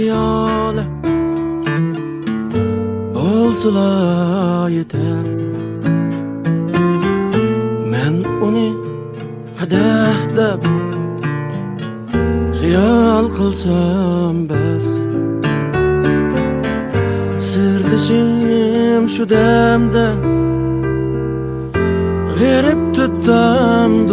Piyale Olsula yeter. Men onu kadehdep Hiyal kılsam bes Sirdişim şu demde Gerip tuttam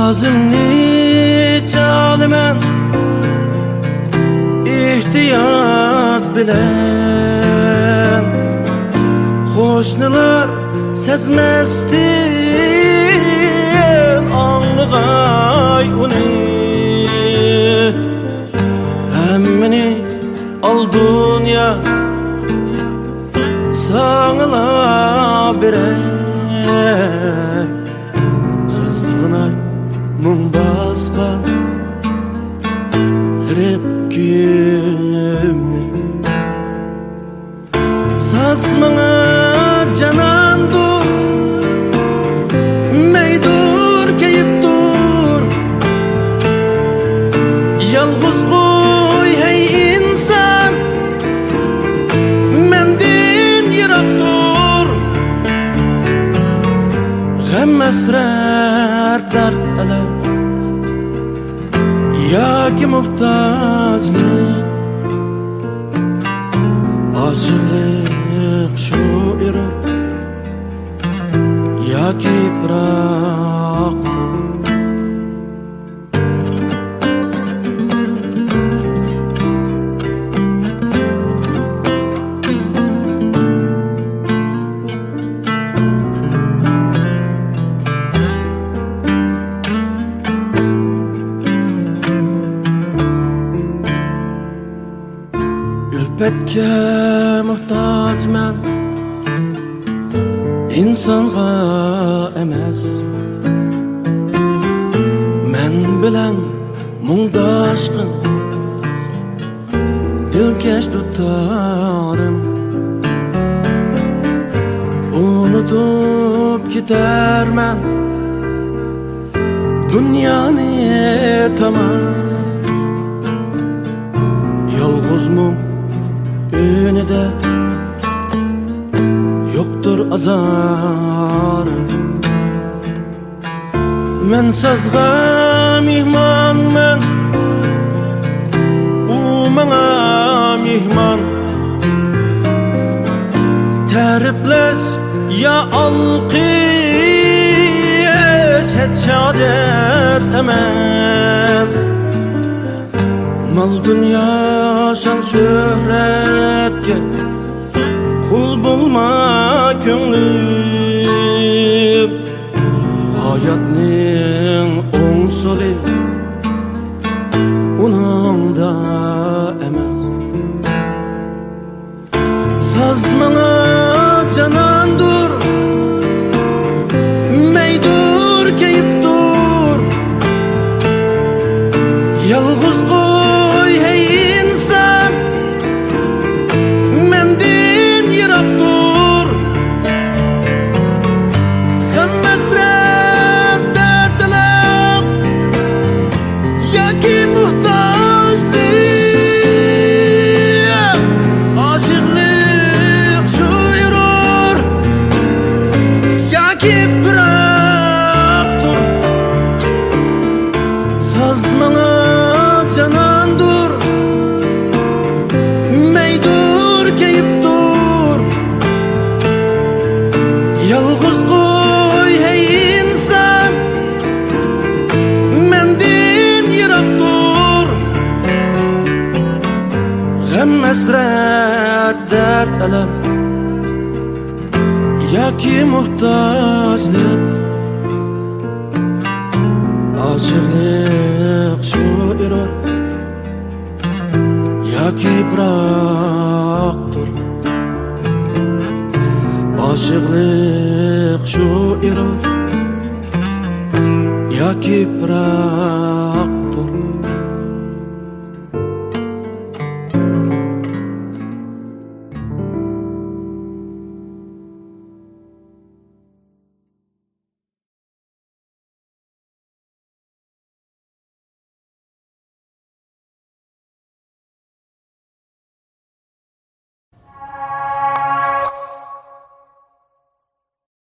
Sazimni çalimen İhtiyat bilen Hoşnular sezmestin Anlıgay uni Hemmini al dünya Sağla birey Kızgınay мың басқа реп күйеме саз як і мовтазник, оживив шуірок, як і прав. Muhtaç men insonga emas Men bilan mungdashqin Dilkash tutarım. Unutup gidermen Dünyani tamam? Yalğız mum önüde Yoktur azarım Men sazga mihmanmen U mana mihman. Teriples ya alqis Het şadet emez Mal dünya şan şöhretke Kul bulma könglim Hayatning oң soli Uningda emas Sazmana canandur Meydur keyip dur. Yalğız Yaki muhtajlık Aşıklık şu iror Yaki bırak dur Aşıklık şu iror Yaki bırak